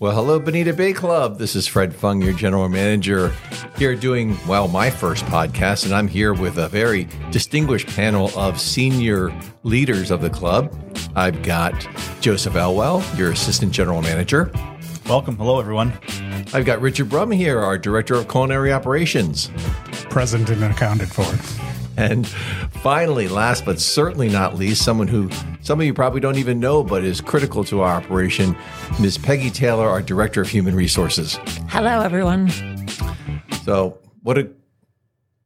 Well, hello, Bonita Bay Club. This is Fred Fung, your general manager, here doing, well, my first podcast. And I'm here with a very distinguished panel of senior leaders of the club. I've got Joseph Elwell, your assistant general manager. Welcome. Hello, everyone. I've got Richard Brumm here, our director of culinary operations. Present and accounted for. And finally, last but certainly not least, someone who some of you probably don't even know, but is critical to our operation, Ms. Peggy Taylor, our Director of Human Resources. Hello, everyone. So, what a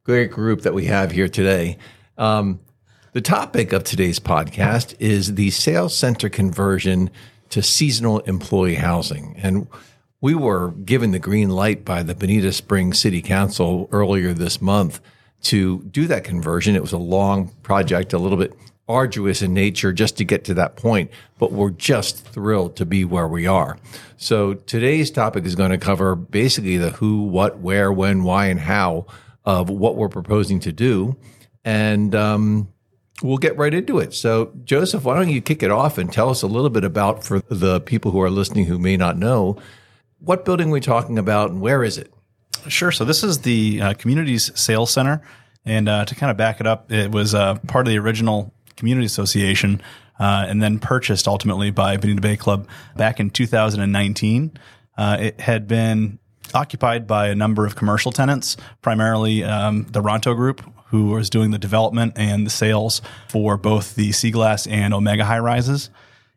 great group that we have here today. Um, the topic of today's podcast is the sales center conversion to seasonal employee housing. And we were given the green light by the Bonita Springs City Council earlier this month to do that conversion. It was a long project, a little bit arduous in nature just to get to that point, but we're just thrilled to be where we are. So today's topic is going to cover basically the who, what, where, when, why, and how of what we're proposing to do. And, um, we'll get right into it. So, Joseph, why don't you kick it off and tell us a little bit about, for the people who are listening who may not know, what building we're talking about and where is it? Sure. So this is the uh, Communities Sales Center, and uh, to kind of back it up, it was uh, part of the original Community Association, uh, and then purchased ultimately by Bonita Bay Club back in 2019. Uh, it had been occupied by a number of commercial tenants, primarily um, the Ronto Group, who was doing the development and the sales for both the Sea Glass and Omega high rises.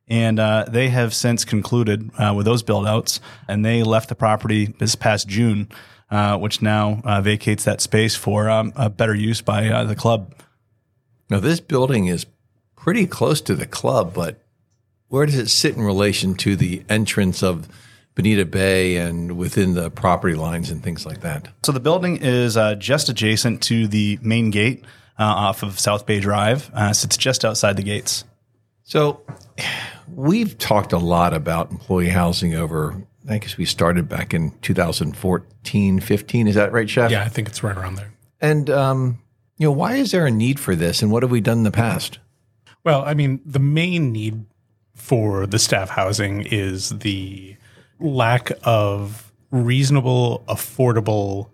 And uh, they have since concluded uh, with those build outs, and they left the property this past June uh, which now uh, vacates that space for um, a better use by uh, the club. Now, this building is pretty close to the club, but where does it sit in relation to the entrance of Bonita Bay and within the property lines and things like that? So the building is uh, just adjacent to the main gate uh, off of South Bay Drive. Uh, so it's just outside the gates. So we've talked a lot about employee housing over I guess we started back in 2014, 15. Is that right, Chef? Yeah, I think it's right around there. And, um, you know, why is there a need for this and what have we done in the past? Well, I mean, the main need for the staff housing is the lack of reasonable, affordable,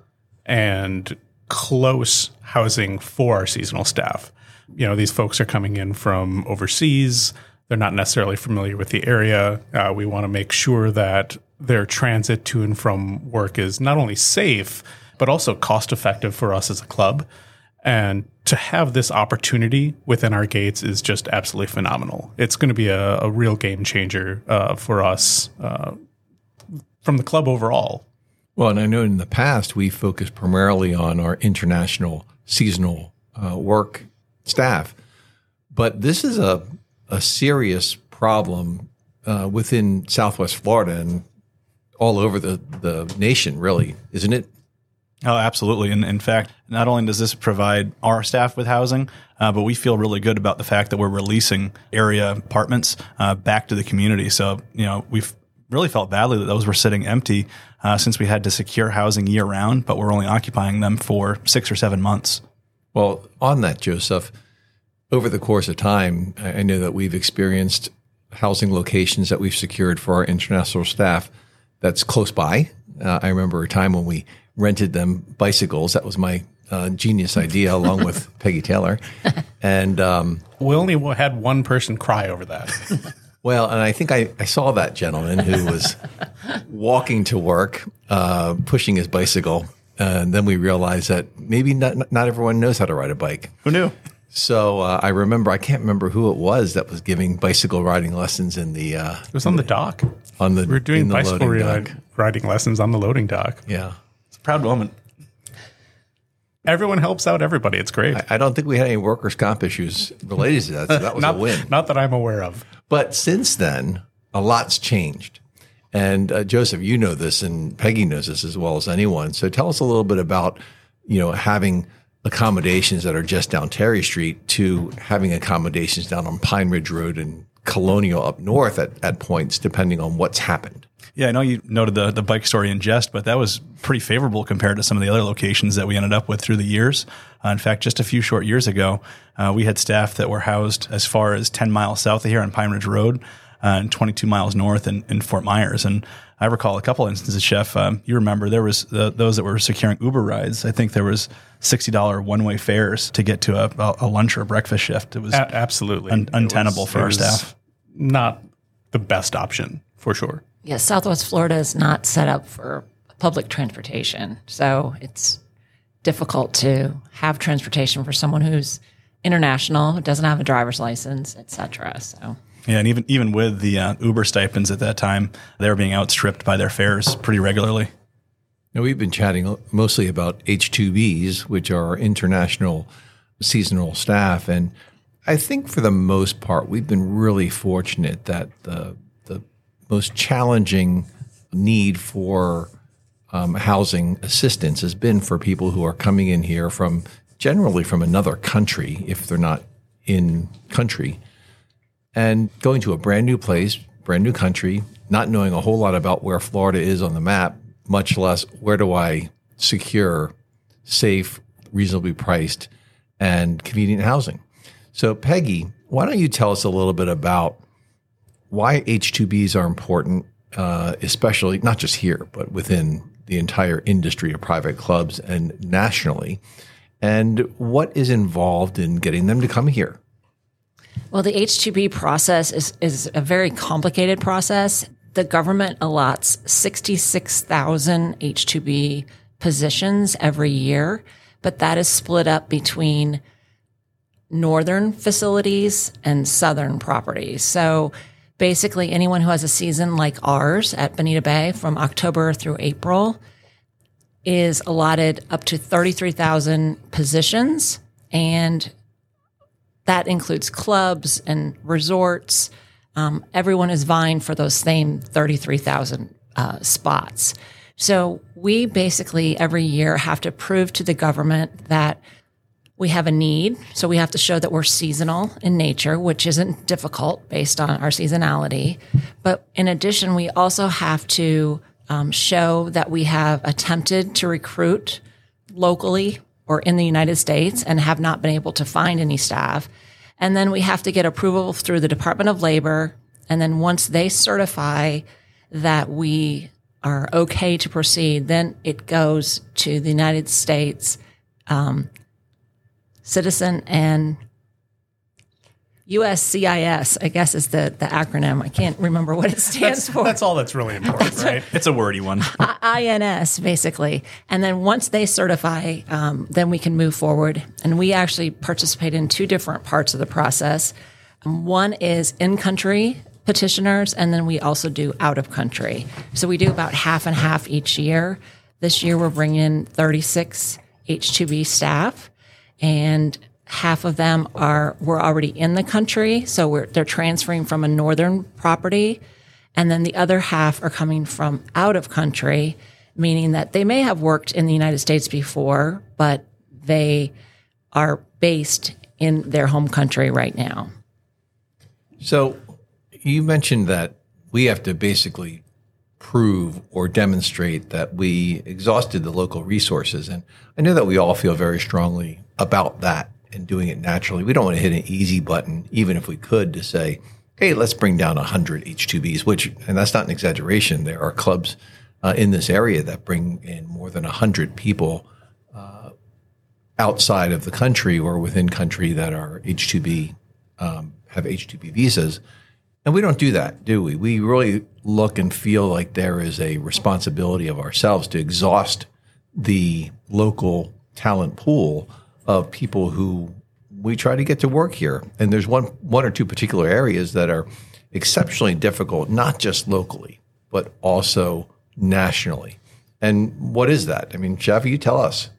and close housing for our seasonal staff. You know, these folks are coming in from overseas. They're not necessarily familiar with the area. Uh, we want to make sure that their transit to and from work is not only safe, but also cost effective for us as a club. And to have this opportunity within our gates is just absolutely phenomenal. It's going to be a, a real game changer uh, for us uh, from the club overall. Well, and I know in the past we focused primarily on our international seasonal uh, work staff, but this is a a serious problem uh, within Southwest Florida, and all over the, the nation, really, isn't it? Oh, absolutely. And in fact, not only does this provide our staff with housing, uh, but we feel really good about the fact that we're releasing area apartments uh, back to the community. So, you know, we've really felt badly that those were sitting empty uh, since we had to secure housing year round, but we're only occupying them for six or seven months. Well, on that, Joseph, over the course of time, I know that we've experienced housing locations that we've secured for our international staff that's close by. Uh, I remember a time when we rented them bicycles. That was my uh, genius idea, along with Peggy Taylor. And um, we only had one person cry over that. well, and I think I, I, saw that gentleman who was walking to work, uh, pushing his bicycle. And then we realized that maybe not, not everyone knows how to ride a bike. Who knew? So uh, I remember, I can't remember who it was that was giving bicycle riding lessons in the. Uh, it was on the dock. On the we are doing bicycle riding, riding lessons on the loading dock. Yeah, it's a proud moment. Everyone helps out everybody. It's great. I, I don't think we had any workers' comp issues related to that. So that was not, a win. Not that I'm aware of. But since then, a lot's changed. And uh, Joseph, you know this, and Peggy knows this as well as anyone. So tell us a little bit about, you know, having accommodations that are just down Terry Street to having accommodations down on Pine Ridge Road and Colonial up north at, at points, depending on what's happened. Yeah, I know you noted the, the bike story in jest, but that was pretty favorable compared to some of the other locations that we ended up with through the years. Uh, in fact, just a few short years ago, uh, we had staff that were housed as far as 10 miles south of here on Pine Ridge Road. Uh, and 22 miles north in, in Fort Myers. And I recall a couple instances, Chef. Um, you remember there was uh, those that were securing Uber rides. I think there was sixty dollar one way fares to get to a, a, lunch or a breakfast shift. It was a- absolutely un- untenable was, for our staff. Not the best option for sure. Yes, yeah, Southwest Florida is not set up for public transportation, so it's difficult to have transportation for someone who's international, who doesn't have a driver's license, etc. So. Yeah, and even even with the uh, Uber stipends at that time, they were being outstripped by their fares pretty regularly. Now we've been chatting mostly about H2Bs, which are international seasonal staff, and I think for the most part, we've been really fortunate that the the most challenging need for um, housing assistance has been for people who are coming in here from generally from another country if they're not in country and going to a brand new place, brand new country, not knowing a whole lot about where Florida is on the map, much less where do I secure safe, reasonably priced, and convenient housing. So, Peggy, why don't you tell us a little bit about why H2Bs are important, uh, especially not just here, but within the entire industry of private clubs and nationally, and what is involved in getting them to come here? Well, the H2B process is, is a very complicated process. The government allots 66,000 H2B positions every year, but that is split up between northern facilities and southern properties. So basically, anyone who has a season like ours at Bonita Bay from October through April is allotted up to 33,000 positions and that includes clubs and resorts. Um, everyone is vying for those same 33,000 uh, spots. So we basically every year have to prove to the government that we have a need. So we have to show that we're seasonal in nature, which isn't difficult based on our seasonality. But in addition, we also have to um, show that we have attempted to recruit locally or in the United States and have not been able to find any staff. And then we have to get approval through the Department of Labor. And then once they certify that we are okay to proceed, then it goes to the United States um, Citizen and USCIS, I guess is the, the acronym. I can't remember what it stands that's, for. That's all that's really important, right? It's a wordy one. INS, basically. And then once they certify, um, then we can move forward. And we actually participate in two different parts of the process. Um, one is in country petitioners, and then we also do out of country. So we do about half and half each year. This year we're bringing in 36 H2B staff. And half of them are were already in the country, so they're transferring from a northern property, and then the other half are coming from out of country, meaning that they may have worked in the United States before, but they are based in their home country right now. So you mentioned that we have to basically prove or demonstrate that we exhausted the local resources. And I know that we all feel very strongly about that and doing it naturally. We don't want to hit an easy button, even if we could, to say, hey, let's bring down 100 H2Bs, which, and that's not an exaggeration. There are clubs uh, in this area that bring in more than 100 people uh, outside of the country or within country that are H2B, um, have H2B visas. And we don't do that, do we? We really look and feel like there is a responsibility of ourselves to exhaust the local talent pool of people who we try to get to work here. And there's one one or two particular areas that are exceptionally difficult, not just locally, but also nationally. And what is that? I mean, Chef, you tell us.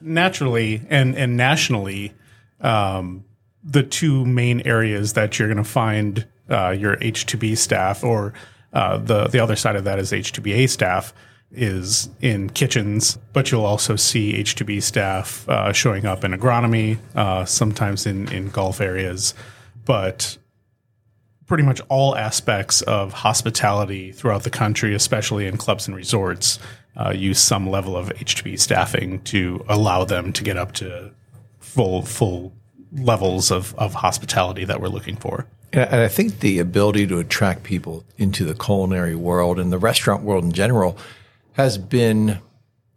Naturally and and nationally, um, the two main areas that you're going to find uh, your H2B staff, or uh, the the other side of that is H2BA staff is in kitchens, but you'll also see H2B staff uh, showing up in agronomy, uh, sometimes in, in golf areas, but pretty much all aspects of hospitality throughout the country, especially in clubs and resorts, uh, use some level of H2B staffing to allow them to get up to full full levels of, of hospitality that we're looking for. And I think the ability to attract people into the culinary world and the restaurant world in general has been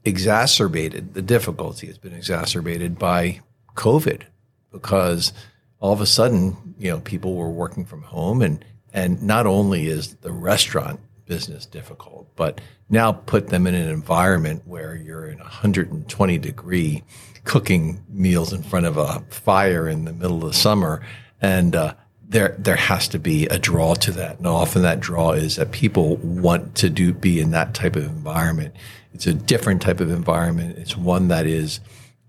exacerbated. The difficulty has been exacerbated by COVID because all of a sudden, you know, people were working from home and and not only is the restaurant business difficult, but now put them in an environment where you're in 120 degree cooking meals in front of a fire in the middle of the summer and uh, there there has to be a draw to that. And often that draw is that people want to do be in that type of environment. It's a different type of environment. It's one that is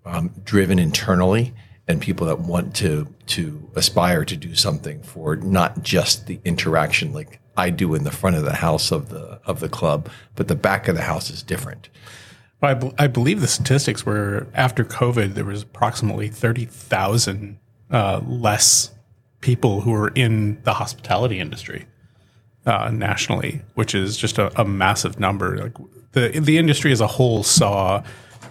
um, driven internally and people that want to to aspire to do something for not just the interaction like I do in the front of the house of the of the club, but the back of the house is different. I I believe the statistics were after COVID, there was approximately 30,000 uh, less people who are in the hospitality industry uh, nationally, which is just a, a, massive number. Like the the industry as a whole saw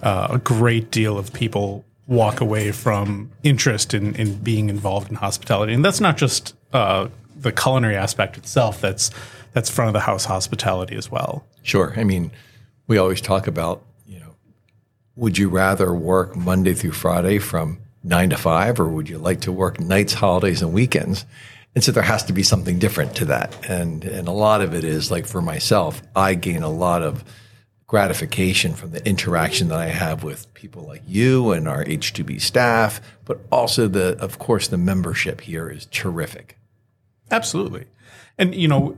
uh, a great deal of people walk away from interest in in being involved in hospitality, and that's not just uh, the culinary aspect itself. That's that's front of the house hospitality as well. Sure. I mean, we always talk about you know, would you rather work Monday through Friday from nine to five, or would you like to work nights, holidays, and weekends? And so there has to be something different to that. And, and a lot of it is like for myself, I gain a lot of gratification from the interaction that I have with people like you and our H2B staff, but also the, of course, the membership here is terrific. Absolutely. And, you know,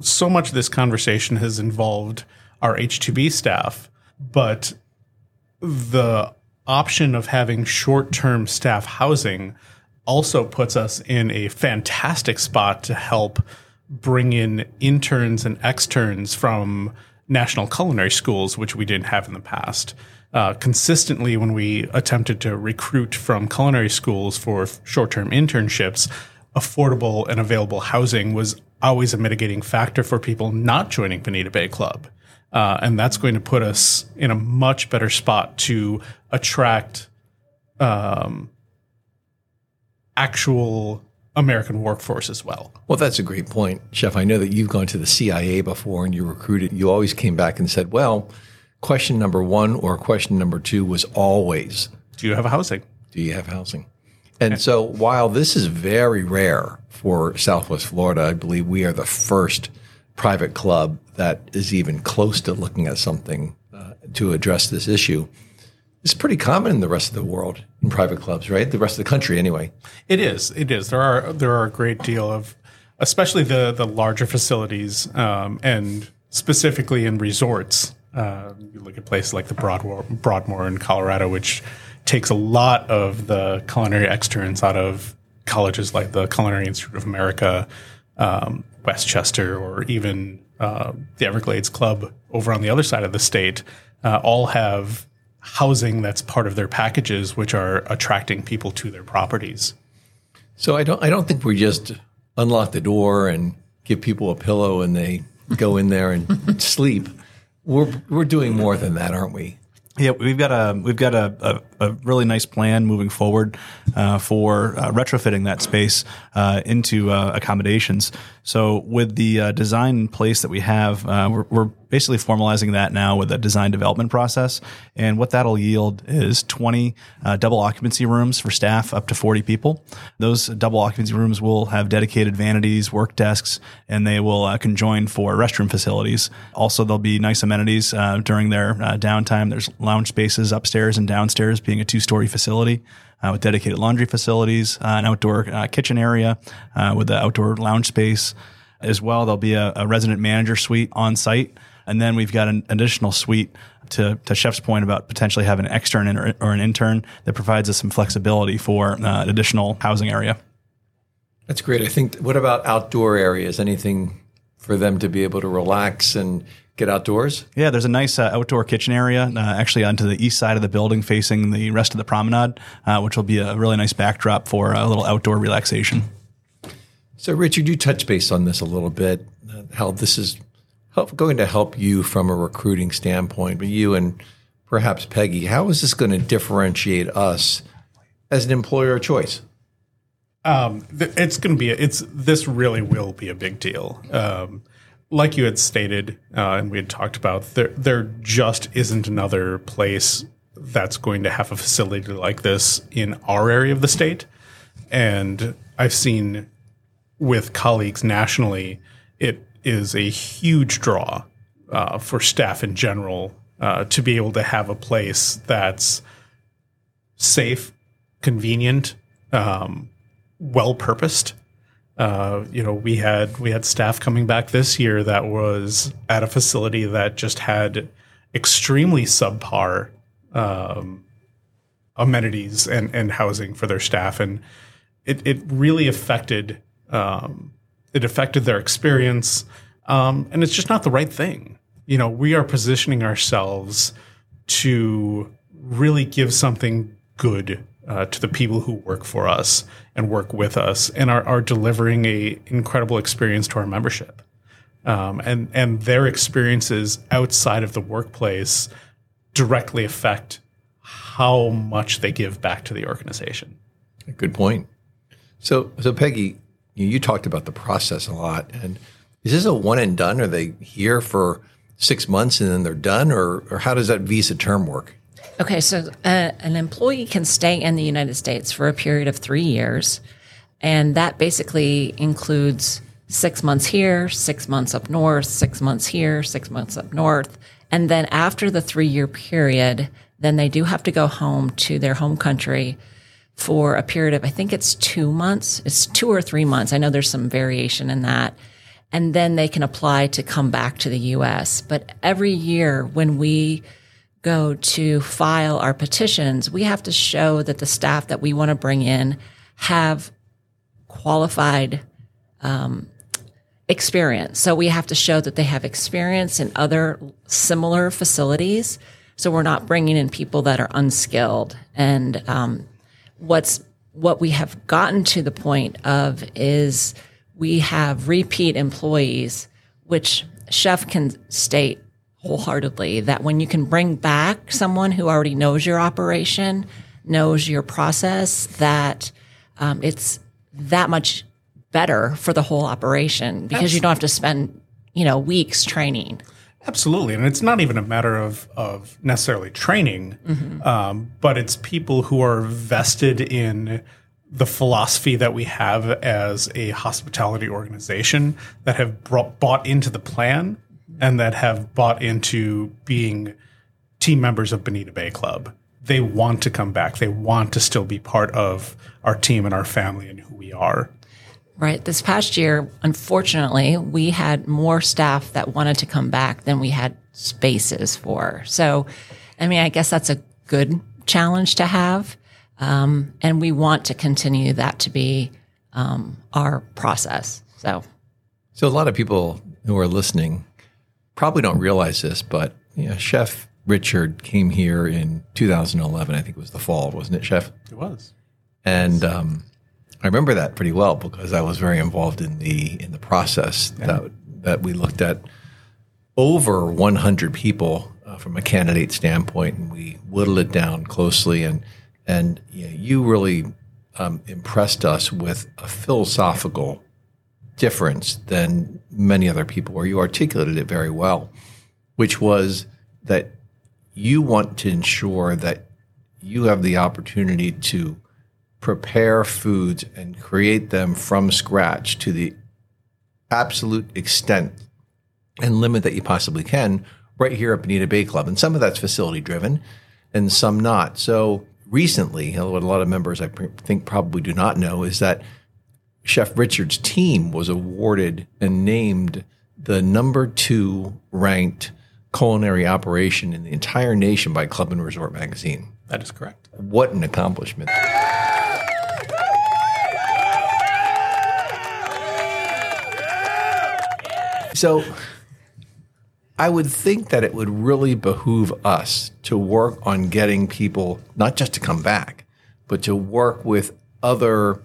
so much of this conversation has involved our H2B staff, but the option of having short term staff housing also puts us in a fantastic spot to help bring in interns and externs from national culinary schools, which we didn't have in the past. Uh, consistently, when we attempted to recruit from culinary schools for short term internships, affordable and available housing was always a mitigating factor for people not joining Bonita Bay Club. Uh, and that's going to put us in a much better spot to attract um, actual American workforce as well. Well, that's a great point, Chef. I know that you've gone to the CIA before and you recruited. You always came back and said, well, question number one or question number two was always Do you have housing? Do you have housing? And so while this is very rare for Southwest Florida, I believe we are the first private club that is even close to looking at something uh, to address this issue. It's pretty common in the rest of the world in private clubs, right? The rest of the country, anyway. It is. It is. There are there are a great deal of, especially the the larger facilities, um, and specifically in resorts. Uh, you look at places like the Broadmoor, Broadmoor in Colorado, which takes a lot of the culinary externs out of colleges like the Culinary Institute of America, um, Westchester, or even uh, the Everglades Club over on the other side of the state, uh, all have housing that's part of their packages, which are attracting people to their properties. So I don't, I don't think we just unlock the door and give people a pillow and they go in there and sleep. We're we're doing more than that, aren't we? Yeah, we've got a we've got a, a, a really nice plan moving forward uh, for uh, retrofitting that space uh, into uh, accommodations. So with the uh, design in place that we have, uh, we're, we're, basically formalizing that now with a design development process. And what that'll yield is 20 double occupancy rooms for staff up to 40 people. Those double occupancy rooms will have dedicated vanities, work desks, and they will conjoin for restroom facilities. Also, there'll be nice amenities during their downtime. There's lounge spaces upstairs and downstairs, being a two story facility. Uh, with dedicated laundry facilities, uh, an outdoor uh, kitchen area uh, with the outdoor lounge space as well. There'll be a, a, resident manager suite on site. And then we've got an additional suite to, to Chef's point about potentially having an extern or, or an intern that provides us some flexibility for uh, an additional housing area. That's great. I think, what about outdoor areas? Anything for them to be able to relax and get outdoors? Yeah, there's a nice uh, outdoor kitchen area uh, actually onto the east side of the building facing the rest of the promenade, uh, which will be a really nice backdrop for a little outdoor relaxation. So, Richard, you touched base on this a little bit, uh, how this is help, going to help you from a recruiting standpoint, but you and perhaps Peggy, how is this going to differentiate us as an employer of choice? Um, it's going to be, a, it's, this really will be a big deal. Um, like you had stated, uh, and we had talked about, there, there just isn't another place that's going to have a facility like this in our area of the state. And I've seen with colleagues nationally, it is a huge draw uh, for staff in general uh, to be able to have a place that's safe, convenient, um, well purposed. Uh, you know, we had we had staff coming back this year that was at a facility that just had extremely subpar um, amenities and, and housing for their staff, and it it really affected um, it affected their experience, um, and it's just not the right thing. You know, we are positioning ourselves to really give something good uh, to the people who work for us and work with us and are, are delivering a incredible experience to our membership. Um, and and their experiences outside of the workplace directly affect how much they give back to the organization. Good point. So, so Peggy, you, you talked about the process a lot, and is this a one and done? Are they here for six months and then they're done, or or how does that visa term work? Okay, so uh, an employee can stay in the United States for a period of three years, and that basically includes six months here, six months up north, six months here, six months up north. And then after the three year period, then they do have to go home to their home country for a period of, I think it's two months. It's two or three months. I know there's some variation in that. And then they can apply to come back to the US. But every year when we go to file our petitions, we have to show that the staff that we want to bring in have qualified um, experience. So we have to show that they have experience in other similar facilities. So we're not bringing in people that are unskilled. And um, what's what we have gotten to the point of is we have repeat employees, which Chef can state wholeheartedly that when you can bring back someone who already knows your operation, knows your process, that um, it's that much better for the whole operation because you don't have to spend you know weeks training. Absolutely, and it's not even a matter of of necessarily training, um, but it's people who are vested in the philosophy that we have as a hospitality organization that have brought, bought into the plan and that have bought into being team members of Bonita Bay Club. They want to come back. They want to still be part of our team and our family and who we are. Right. This past year, unfortunately, we had more staff that wanted to come back than we had spaces for. So, I mean, I guess that's a good challenge to have. Um, and we want to continue that to be um, our process. So, So a lot of people who are listening probably don't realize this, but you know, Chef Richard came here in 2011. I think it was the fall, wasn't it, Chef? It was. And um, I remember that pretty well because I was very involved in the in the process that that we looked at over 100 people uh, from a candidate standpoint, and we whittled it down closely. And and you, know, you really um, impressed us with a philosophical difference than many other people, where you articulated it very well, which was that you want to ensure that you have the opportunity to prepare foods and create them from scratch to the absolute extent and limit that you possibly can right here at Bonita Bay Club. And some of that's facility driven and some not. So recently, what a lot of members I think probably do not know is that Chef Richard's team was awarded and named the number two ranked culinary operation in the entire nation by Club and Resort magazine. That is correct. What an accomplishment. So I would think that it would really behoove us to work on getting people not just to come back, but to work with other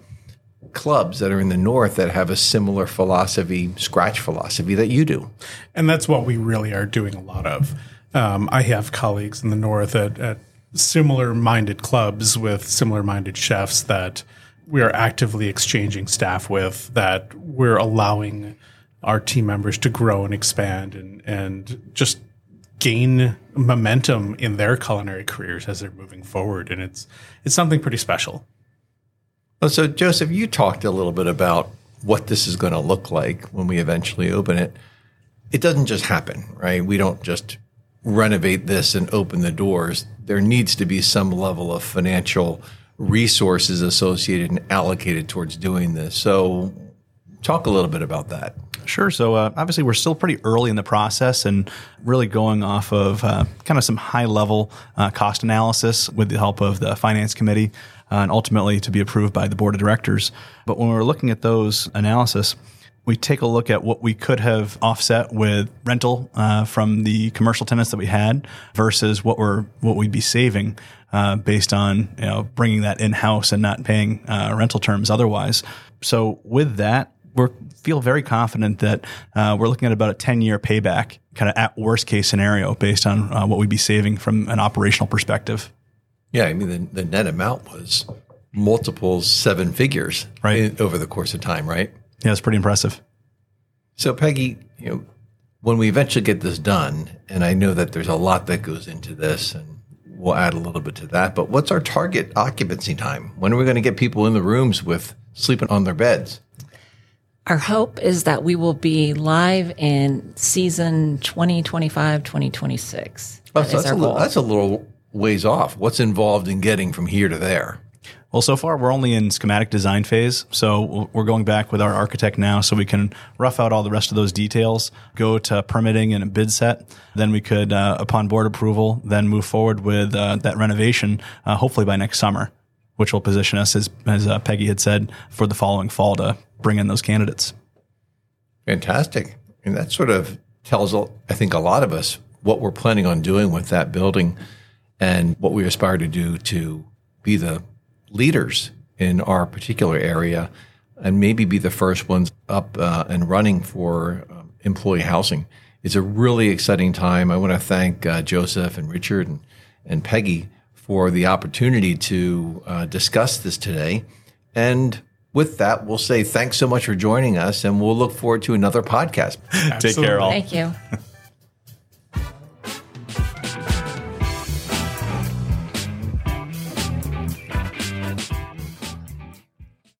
clubs that are in the north that have a similar philosophy, scratch philosophy that you do. And that's what we really are doing a lot of. Um, I have colleagues in the north at, at similar minded clubs with similar minded chefs that we are actively exchanging staff with that we're allowing our team members to grow and expand and and just gain momentum in their culinary careers as they're moving forward and it's it's something pretty special Well, so Joseph, you talked a little bit about what this is going to look like when we eventually open it. It doesn't just happen, right? We don't just renovate this and open the doors. There needs to be some level of financial resources associated and allocated towards doing this. So, talk a little bit about that. Sure. So uh, obviously, we're still pretty early in the process and really going off of uh, kind of some high level uh, cost analysis with the help of the finance committee uh, and ultimately to be approved by the board of directors. But when we're looking at those analysis, we take a look at what we could have offset with rental uh, from the commercial tenants that we had versus what we're what we'd be saving uh, based on you know bringing that in house and not paying rental terms otherwise. So with that, we feel very confident that uh, we're looking at about a 10 year payback, kind of at worst case scenario, based on uh, what we'd be saving from an operational perspective. Yeah, I mean, the, the net amount was multiple seven figures Right. in- over the course of time, right? Yeah, it's pretty impressive. So, Peggy, you know, when we eventually get this done, and I know that there's a lot that goes into this, and we'll add a little bit to that, but what's our target occupancy time? When are we going to get people in the rooms with sleeping on their beds? Our hope is that we will be live in season 2025, 2026. Oh, That so that's, a little, that's a little ways off. What's involved in getting from here to there? Well, so far we're only in schematic design phase, so we're going back with our architect now, so we can rough out all the rest of those details, go to permitting and a bid set. Then we could, uh, upon board approval, then move forward with uh, that renovation, uh, hopefully by next summer, which will position us, as as uh, Peggy had said, for the following fall to bring in those candidates. Fantastic. And that sort of tells, I think, a lot of us what we're planning on doing with that building and what we aspire to do to be the leaders in our particular area and maybe be the first ones up uh, and running for um, employee housing. It's a really exciting time. I want to thank uh, Joseph and Richard and, and Peggy for the opportunity to uh, discuss this today. And with that, we'll say thanks so much for joining us, and we'll look forward to another podcast. Take care, all. Thank you.